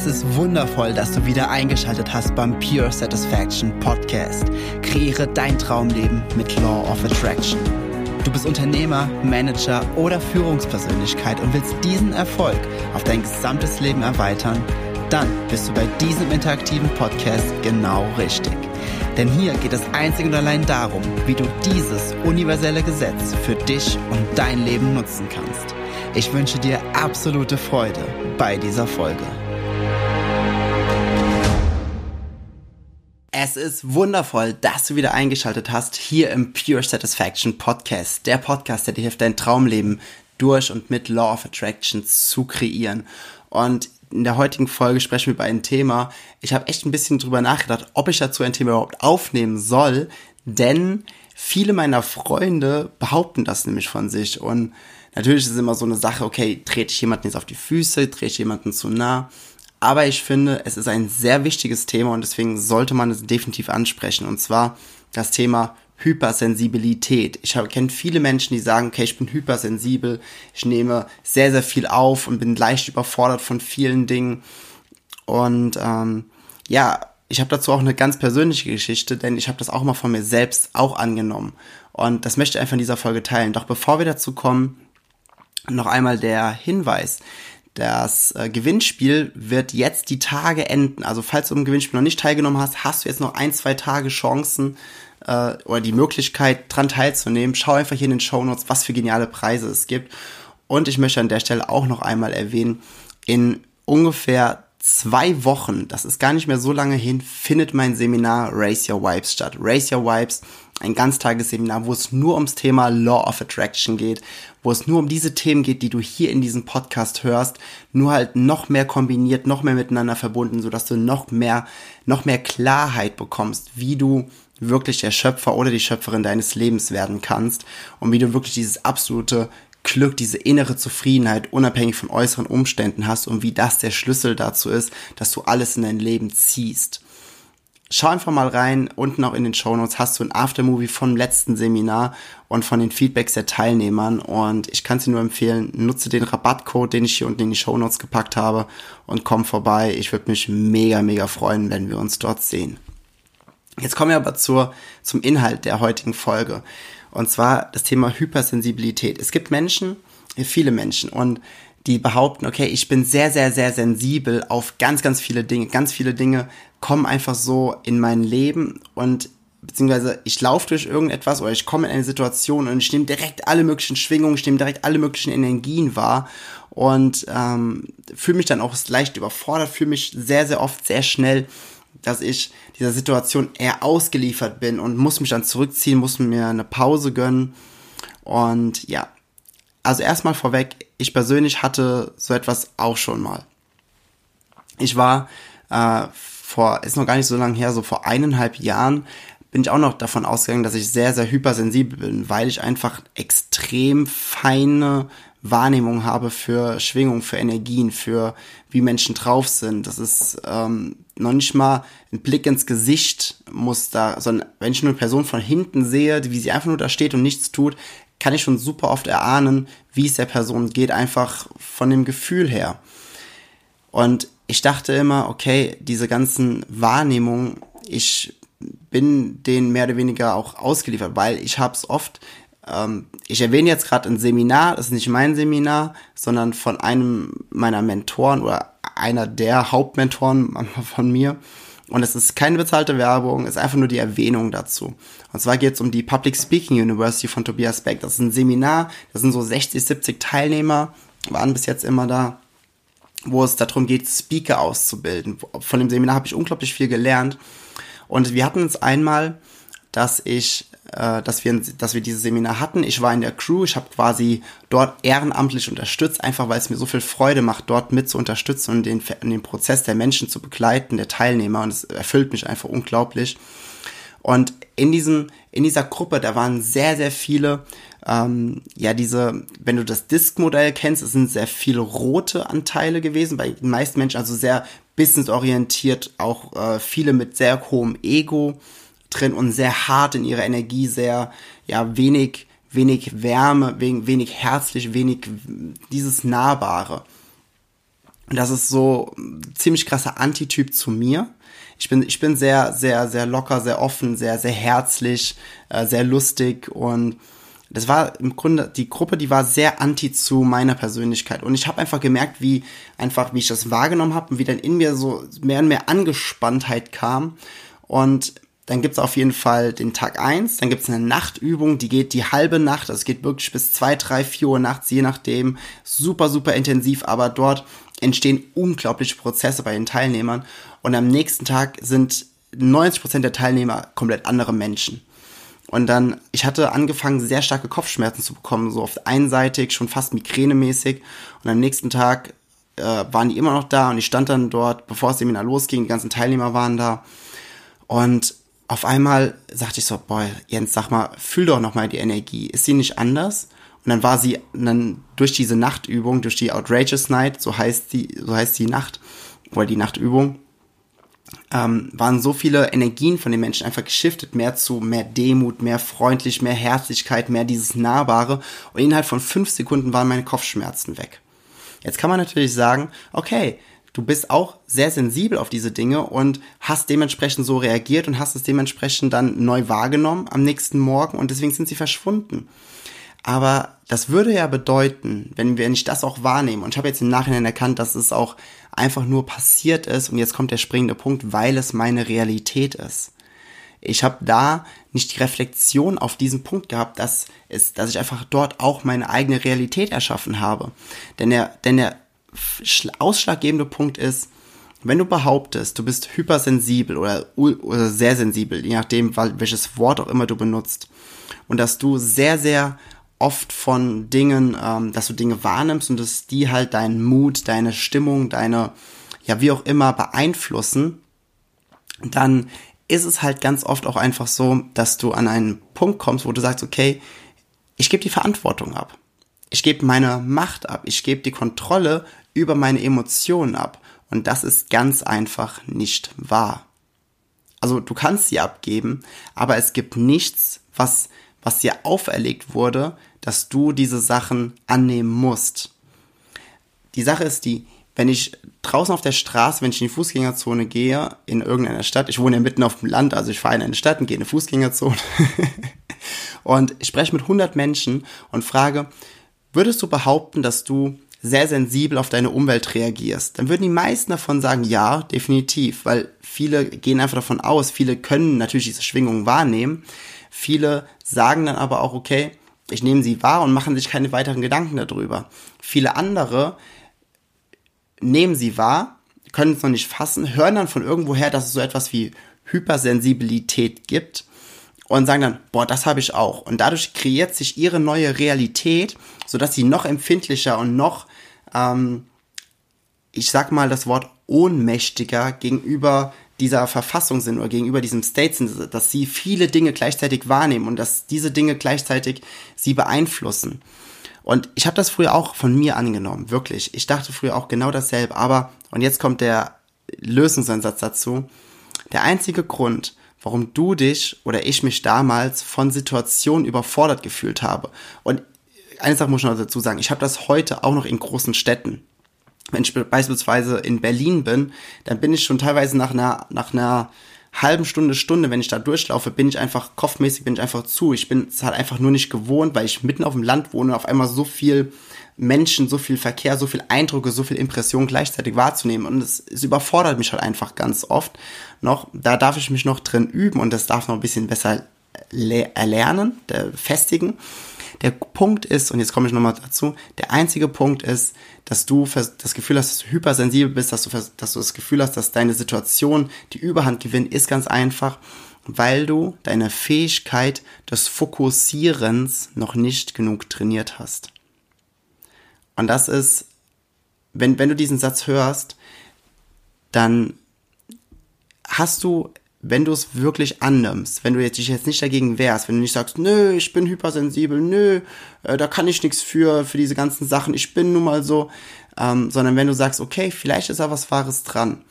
Es ist wundervoll, dass du wieder eingeschaltet hast beim Pure Satisfaction Podcast. Kreiere dein Traumleben mit Law of Attraction. Du bist Unternehmer, Manager oder Führungspersönlichkeit und willst diesen Erfolg auf dein gesamtes Leben erweitern? Dann bist du bei diesem interaktiven Podcast genau richtig. Denn hier geht es einzig und allein darum, wie du dieses universelle Gesetz für dich und dein Leben nutzen kannst. Ich wünsche dir absolute Freude bei dieser Folge. Es ist wundervoll, dass du wieder eingeschaltet hast hier im Pure Satisfaction Podcast. Der Podcast, der dir hilft, dein Traumleben durch und mit Law of Attraction zu kreieren. Und in der heutigen Folge sprechen wir über ein Thema. Ich habe echt ein bisschen drüber nachgedacht, ob ich dazu ein Thema überhaupt aufnehmen soll, denn viele meiner Freunde behaupten das nämlich von sich und natürlich ist es immer so eine Sache, okay, trete ich jemanden jetzt auf die Füße, trete ich jemanden zu nah, aber ich finde, es ist ein sehr wichtiges Thema und deswegen sollte man es definitiv ansprechen und zwar das Thema Hypersensibilität. Ich kenne viele Menschen, die sagen, okay, ich bin hypersensibel, ich nehme sehr, sehr viel auf und bin leicht überfordert von vielen Dingen. Und ähm, ja, ich habe dazu auch eine ganz persönliche Geschichte, denn ich habe das auch mal von mir selbst auch angenommen. Und das möchte ich einfach in dieser Folge teilen. Doch bevor wir dazu kommen, noch einmal der Hinweis. Das äh, Gewinnspiel wird jetzt die Tage enden. Also falls du im Gewinnspiel noch nicht teilgenommen hast, hast du jetzt noch ein, zwei Tage Chancen, äh, oder die Möglichkeit, dran teilzunehmen, schau einfach hier in den Show Notes, was für geniale Preise es gibt. Und ich möchte an der Stelle auch noch einmal erwähnen, in ungefähr zwei Wochen, das ist gar nicht mehr so lange hin, findet mein Seminar Raise Your Vibes statt. Raise Your Vibes, ein Ganztagesseminar, wo es nur ums Thema Law of Attraction geht, wo es nur um diese Themen geht, die du hier in diesem Podcast hörst, nur halt noch mehr kombiniert, noch mehr miteinander verbunden, sodass du noch mehr, noch mehr Klarheit bekommst, wie du wirklich der Schöpfer oder die Schöpferin deines Lebens werden kannst und wie du wirklich dieses absolute Glück, diese innere Zufriedenheit unabhängig von äußeren Umständen hast und wie das der Schlüssel dazu ist, dass du alles in dein Leben ziehst. Schau einfach mal rein, unten auch in den Show Notes hast du ein Aftermovie vom letzten Seminar und von den Feedbacks der Teilnehmern und ich kann es dir nur empfehlen, nutze den Rabattcode, den ich hier unten in die Show Notes gepackt habe und komm vorbei. Ich würde mich mega, mega freuen, wenn wir uns dort sehen. Jetzt kommen wir aber zur, zum Inhalt der heutigen Folge. Und zwar das Thema Hypersensibilität. Es gibt Menschen, viele Menschen, und die behaupten, okay, ich bin sehr, sehr, sehr sensibel auf ganz, ganz viele Dinge. Ganz viele Dinge kommen einfach so in mein Leben und beziehungsweise ich laufe durch irgendetwas oder ich komme in eine Situation und ich nehme direkt alle möglichen Schwingungen, ich nehme direkt alle möglichen Energien wahr und ähm, fühle mich dann auch leicht überfordert, fühle mich sehr, sehr oft sehr schnell dass ich dieser Situation eher ausgeliefert bin und muss mich dann zurückziehen, muss mir eine Pause gönnen. Und ja, also erstmal vorweg, ich persönlich hatte so etwas auch schon mal. Ich war äh, vor, ist noch gar nicht so lange her, so vor eineinhalb Jahren bin ich auch noch davon ausgegangen, dass ich sehr, sehr hypersensibel bin, weil ich einfach extrem feine Wahrnehmung habe für Schwingung, für Energien, für wie Menschen drauf sind. Das ist ähm, noch nicht mal ein Blick ins Gesicht muss da, sondern wenn ich nur eine Person von hinten sehe, wie sie einfach nur da steht und nichts tut, kann ich schon super oft erahnen, wie es der Person geht, einfach von dem Gefühl her. Und ich dachte immer, okay, diese ganzen Wahrnehmungen, ich bin denen mehr oder weniger auch ausgeliefert, weil ich habe es oft ähm, ich erwähne jetzt gerade ein Seminar, das ist nicht mein Seminar, sondern von einem meiner Mentoren oder einer der Hauptmentoren von mir. Und es ist keine bezahlte Werbung, es ist einfach nur die Erwähnung dazu. Und zwar geht es um die Public Speaking University von Tobias Beck. Das ist ein Seminar, das sind so 60, 70 Teilnehmer, waren bis jetzt immer da, wo es darum geht, Speaker auszubilden. Von dem Seminar habe ich unglaublich viel gelernt. Und wir hatten es einmal, dass ich äh, dass, wir, dass wir dieses Seminar hatten. Ich war in der Crew, ich habe quasi dort ehrenamtlich unterstützt, einfach weil es mir so viel Freude macht, dort mit zu unterstützen und den, den Prozess der Menschen zu begleiten, der Teilnehmer. Und es erfüllt mich einfach unglaublich. Und in diesem, in dieser Gruppe, da waren sehr, sehr viele, ähm, ja, diese, wenn du das Disk-Modell kennst, es sind sehr viele rote Anteile gewesen, bei den meisten Menschen, also sehr businessorientiert, auch äh, viele mit sehr hohem Ego drin und sehr hart in ihrer Energie, sehr, ja, wenig, wenig Wärme, wenig, wenig herzlich, wenig dieses Nahbare. Und das ist so ziemlich krasser Antityp zu mir. Ich bin, ich bin sehr, sehr, sehr locker, sehr offen, sehr, sehr herzlich, äh, sehr lustig und das war im Grunde die Gruppe, die war sehr anti zu meiner Persönlichkeit und ich habe einfach gemerkt, wie einfach wie ich das wahrgenommen habe und wie dann in mir so mehr und mehr Angespanntheit kam und dann gibt's auf jeden Fall den Tag eins, dann gibt's eine Nachtübung, die geht die halbe Nacht, also es geht wirklich bis zwei, drei, vier Uhr nachts, je nachdem. Super, super intensiv, aber dort entstehen unglaubliche Prozesse bei den Teilnehmern. Und am nächsten Tag sind 90 Prozent der Teilnehmer komplett andere Menschen. Und dann, ich hatte angefangen, sehr starke Kopfschmerzen zu bekommen, so oft einseitig, schon fast migränemäßig. Und am nächsten Tag äh, waren die immer noch da und ich stand dann dort, bevor es Seminar losging, die ganzen Teilnehmer waren da. Und auf einmal sagte ich so, boah, Jens, sag mal, fühl doch noch mal die Energie. Ist sie nicht anders? Und dann war sie dann durch diese Nachtübung, durch die Outrageous Night, so heißt die, so heißt die Nacht, oder die Nachtübung, ähm, waren so viele Energien von den Menschen einfach geschiftet, mehr zu mehr Demut, mehr freundlich, mehr Herzlichkeit, mehr dieses Nahbare. Und innerhalb von fünf Sekunden waren meine Kopfschmerzen weg. Jetzt kann man natürlich sagen, okay, du bist auch sehr sensibel auf diese Dinge und hast dementsprechend so reagiert und hast es dementsprechend dann neu wahrgenommen am nächsten Morgen und deswegen sind sie verschwunden. Aber das würde ja bedeuten, wenn wir nicht das auch wahrnehmen, und ich habe jetzt im Nachhinein erkannt, dass es auch einfach nur passiert ist, und jetzt kommt der springende Punkt, weil es meine Realität ist. Ich habe da nicht die Reflexion auf diesen Punkt gehabt, dass, es, dass ich einfach dort auch meine eigene Realität erschaffen habe. Denn der, denn der ausschlaggebende Punkt ist, wenn du behauptest, du bist hypersensibel oder, oder sehr sensibel, je nachdem, welches Wort auch immer du benutzt, und dass du sehr, sehr oft von Dingen, ähm, dass du Dinge wahrnimmst und dass die halt deinen Mut, deine Stimmung, deine, ja, wie auch immer beeinflussen, dann ist es halt ganz oft auch einfach so, dass du an einen Punkt kommst, wo du sagst, okay, ich gebe die Verantwortung ab. Ich gebe meine Macht ab. Ich gebe die Kontrolle über meine Emotionen ab. Und das ist ganz einfach nicht wahr. Also du kannst sie abgeben, aber es gibt nichts, was, was dir auferlegt wurde, dass du diese Sachen annehmen musst. Die Sache ist die, wenn ich draußen auf der Straße, wenn ich in die Fußgängerzone gehe, in irgendeiner Stadt, ich wohne ja mitten auf dem Land, also ich fahre in eine Stadt und gehe in eine Fußgängerzone und ich spreche mit 100 Menschen und frage, würdest du behaupten, dass du sehr sensibel auf deine Umwelt reagierst, dann würden die meisten davon sagen, ja, definitiv, weil viele gehen einfach davon aus, viele können natürlich diese Schwingungen wahrnehmen, viele sagen dann aber auch, okay, ich nehme sie wahr und machen sich keine weiteren Gedanken darüber. Viele andere nehmen sie wahr, können es noch nicht fassen, hören dann von irgendwoher, dass es so etwas wie Hypersensibilität gibt und sagen dann, boah, das habe ich auch. Und dadurch kreiert sich ihre neue Realität, sodass sie noch empfindlicher und noch, ähm, ich sag mal das Wort ohnmächtiger gegenüber dieser Verfassung sind oder gegenüber diesem State sind, dass sie viele Dinge gleichzeitig wahrnehmen und dass diese Dinge gleichzeitig sie beeinflussen. Und ich habe das früher auch von mir angenommen, wirklich. Ich dachte früher auch genau dasselbe, aber, und jetzt kommt der Lösungsansatz dazu, der einzige Grund, warum du dich oder ich mich damals von Situationen überfordert gefühlt habe. Und eine Sache muss ich noch dazu sagen, ich habe das heute auch noch in großen Städten wenn ich beispielsweise in Berlin bin, dann bin ich schon teilweise nach einer, nach einer halben Stunde, Stunde, wenn ich da durchlaufe, bin ich einfach, kopfmäßig bin ich einfach zu. Ich bin es halt einfach nur nicht gewohnt, weil ich mitten auf dem Land wohne und auf einmal so viel Menschen, so viel Verkehr, so viel Eindrücke, so viel Impressionen gleichzeitig wahrzunehmen. Und es, es überfordert mich halt einfach ganz oft noch. Da darf ich mich noch drin üben und das darf noch ein bisschen besser erlernen, festigen. Der Punkt ist, und jetzt komme ich nochmal dazu, der einzige Punkt ist, dass du das Gefühl hast, dass du hypersensibel bist, dass du, dass du das Gefühl hast, dass deine Situation die Überhand gewinnt, ist ganz einfach, weil du deine Fähigkeit des Fokussierens noch nicht genug trainiert hast. Und das ist, wenn, wenn du diesen Satz hörst, dann hast du wenn du es wirklich annimmst, wenn du dich jetzt nicht dagegen wehrst, wenn du nicht sagst, nö, ich bin hypersensibel, nö, äh, da kann ich nichts für, für diese ganzen Sachen, ich bin nun mal so, ähm, sondern wenn du sagst, okay, vielleicht ist da was Wahres dran,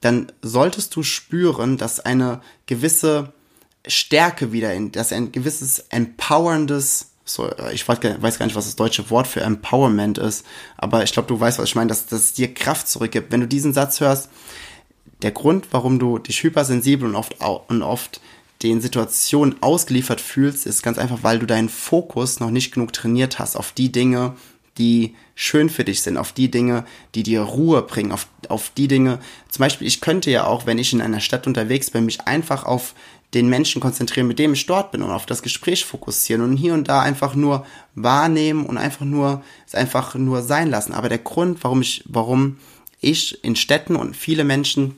dann solltest du spüren, dass eine gewisse Stärke wieder in, dass ein gewisses empowerndes so, ich weiß gar nicht, was das deutsche Wort für Empowerment ist, aber ich glaube, du weißt, was ich meine, dass, dass es dir Kraft zurückgibt. Wenn du diesen Satz hörst, der Grund, warum du dich hypersensibel und oft, und oft den Situationen ausgeliefert fühlst, ist ganz einfach, weil du deinen Fokus noch nicht genug trainiert hast auf die Dinge, die schön für dich sind, auf die Dinge, die dir Ruhe bringen, auf, auf die Dinge. Zum Beispiel, ich könnte ja auch, wenn ich in einer Stadt unterwegs bin, mich einfach auf den Menschen konzentrieren, mit dem ich dort bin und auf das Gespräch fokussieren und hier und da einfach nur wahrnehmen und einfach nur, es einfach nur sein lassen. Aber der Grund, warum ich, warum ich in Städten und viele Menschen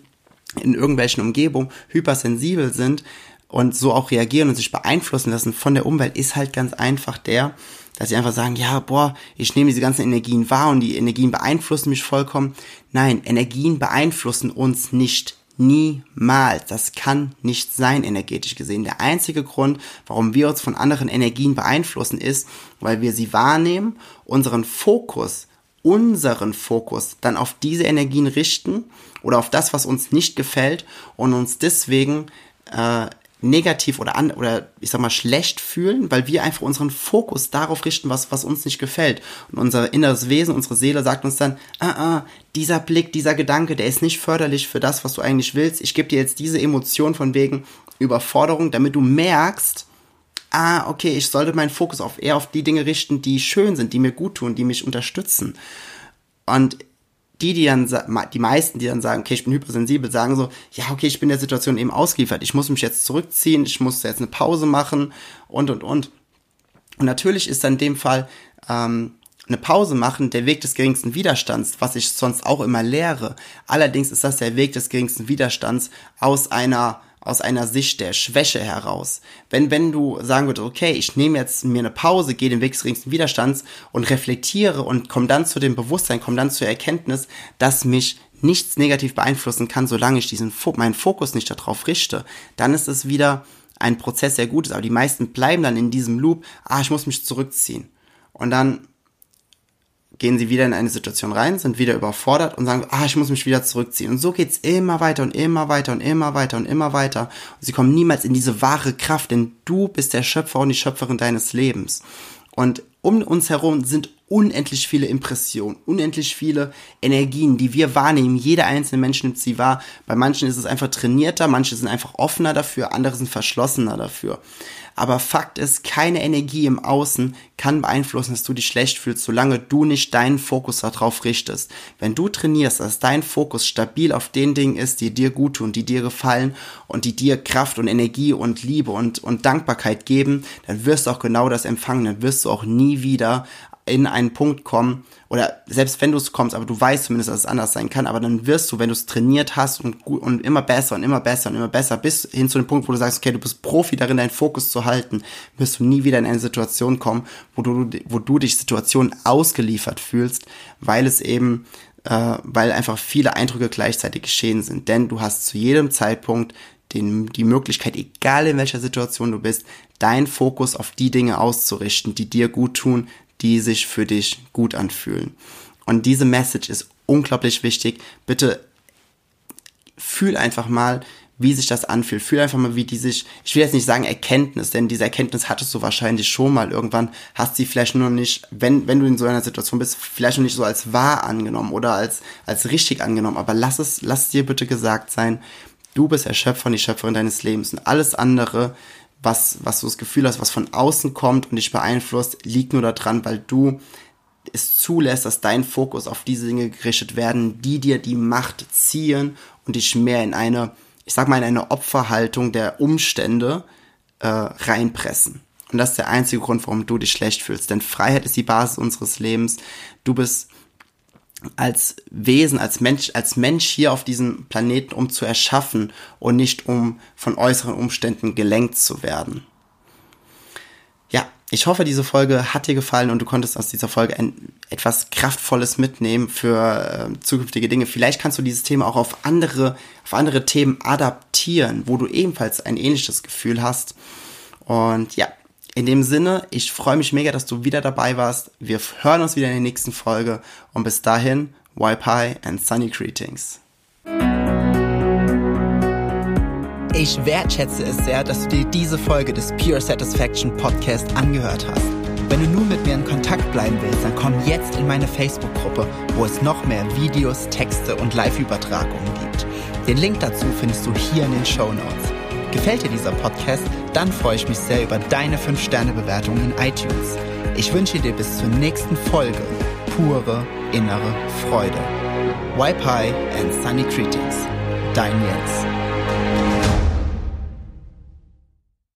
in irgendwelchen Umgebungen hypersensibel sind und so auch reagieren und sich beeinflussen lassen von der Umwelt, ist halt ganz einfach der, dass sie einfach sagen, ja, boah, ich nehme diese ganzen Energien wahr und die Energien beeinflussen mich vollkommen. Nein, Energien beeinflussen uns nicht. Niemals. Das kann nicht sein, energetisch gesehen. Der einzige Grund, warum wir uns von anderen Energien beeinflussen, ist, weil wir sie wahrnehmen, unseren Fokus, unseren Fokus dann auf diese Energien richten oder auf das, was uns nicht gefällt und uns deswegen äh, negativ oder an oder ich sag mal schlecht fühlen, weil wir einfach unseren Fokus darauf richten, was was uns nicht gefällt. Und unser inneres Wesen, unsere Seele sagt uns dann, ah, ah, dieser Blick, dieser Gedanke, der ist nicht förderlich für das, was du eigentlich willst. Ich gebe dir jetzt diese Emotion von wegen Überforderung, damit du merkst, ah, okay, ich sollte meinen Fokus auf eher auf die Dinge richten, die schön sind, die mir gut tun, die mich unterstützen. Und die, die dann, die meisten, die dann sagen, okay, ich bin hypersensibel, sagen so, ja, okay, ich bin der Situation eben ausgeliefert, ich muss mich jetzt zurückziehen, ich muss jetzt eine Pause machen und, und, und. Und natürlich ist dann in dem Fall ähm, eine Pause machen der Weg des geringsten Widerstands, was ich sonst auch immer lehre. Allerdings ist das der Weg des geringsten Widerstands aus einer aus einer Sicht der Schwäche heraus. Wenn, wenn du sagen würdest, okay, ich nehme jetzt mir eine Pause, gehe den Weg des geringsten Widerstands und reflektiere und komme dann zu dem Bewusstsein, komme dann zur Erkenntnis, dass mich nichts negativ beeinflussen kann, solange ich diesen, meinen Fokus nicht darauf richte, dann ist es wieder ein Prozess, der gut ist. Aber die meisten bleiben dann in diesem Loop, ah, ich muss mich zurückziehen. Und dann gehen sie wieder in eine Situation rein, sind wieder überfordert und sagen, ah, ich muss mich wieder zurückziehen. Und so geht's immer weiter und immer weiter und immer weiter und immer weiter. Und sie kommen niemals in diese wahre Kraft, denn du bist der Schöpfer und die Schöpferin deines Lebens. Und um uns herum sind unendlich viele Impressionen, unendlich viele Energien, die wir wahrnehmen. Jeder einzelne Mensch nimmt sie wahr. Bei manchen ist es einfach trainierter, manche sind einfach offener dafür, andere sind verschlossener dafür. Aber Fakt ist, keine Energie im Außen kann beeinflussen, dass du dich schlecht fühlst, solange du nicht deinen Fokus darauf richtest. Wenn du trainierst, dass dein Fokus stabil auf den Dingen ist, die dir gut tun, die dir gefallen und die dir Kraft und Energie und Liebe und, und Dankbarkeit geben, dann wirst du auch genau das empfangen. Dann wirst du auch nie wieder in einen Punkt kommen, oder selbst wenn du es kommst, aber du weißt zumindest, dass es anders sein kann, aber dann wirst du, wenn du es trainiert hast und, gut, und immer besser und immer besser und immer besser, bis hin zu dem Punkt, wo du sagst, okay, du bist Profi darin, deinen Fokus zu halten, wirst du nie wieder in eine Situation kommen, wo du, wo du dich Situationen ausgeliefert fühlst, weil es eben, äh, weil einfach viele Eindrücke gleichzeitig geschehen sind. Denn du hast zu jedem Zeitpunkt den, die Möglichkeit, egal in welcher Situation du bist, deinen Fokus auf die Dinge auszurichten, die dir gut tun, die sich für dich gut anfühlen. Und diese Message ist unglaublich wichtig. Bitte fühl einfach mal, wie sich das anfühlt. Fühl einfach mal, wie die sich, ich will jetzt nicht sagen Erkenntnis, denn diese Erkenntnis hattest du wahrscheinlich schon mal irgendwann, hast sie vielleicht nur nicht, wenn, wenn du in so einer Situation bist, vielleicht noch nicht so als wahr angenommen oder als, als richtig angenommen. Aber lass es, lass es dir bitte gesagt sein, du bist der Schöpfer und die Schöpferin deines Lebens und alles andere was, was du das Gefühl hast, was von außen kommt und dich beeinflusst, liegt nur daran, weil du es zulässt, dass dein Fokus auf diese Dinge gerichtet werden, die dir die Macht ziehen und dich mehr in eine, ich sag mal, in eine Opferhaltung der Umstände äh, reinpressen. Und das ist der einzige Grund, warum du dich schlecht fühlst. Denn Freiheit ist die Basis unseres Lebens. Du bist als Wesen, als Mensch, als Mensch hier auf diesem Planeten, um zu erschaffen und nicht um von äußeren Umständen gelenkt zu werden. Ja, ich hoffe, diese Folge hat dir gefallen und du konntest aus dieser Folge ein, etwas Kraftvolles mitnehmen für äh, zukünftige Dinge. Vielleicht kannst du dieses Thema auch auf andere, auf andere Themen adaptieren, wo du ebenfalls ein ähnliches Gefühl hast. Und ja, in dem Sinne, ich freue mich mega, dass du wieder dabei warst. Wir hören uns wieder in der nächsten Folge und bis dahin, Wipe High and Sunny Greetings. Ich wertschätze es sehr, dass du dir diese Folge des Pure Satisfaction Podcast angehört hast. Wenn du nun mit mir in Kontakt bleiben willst, dann komm jetzt in meine Facebook-Gruppe, wo es noch mehr Videos, Texte und Live-Übertragungen gibt. Den Link dazu findest du hier in den Show Notes. Gefällt dir dieser Podcast? Dann freue ich mich sehr über deine 5-Sterne-Bewertung in iTunes. Ich wünsche dir bis zur nächsten Folge pure innere Freude. High and Sunny Greetings. Dein Jens.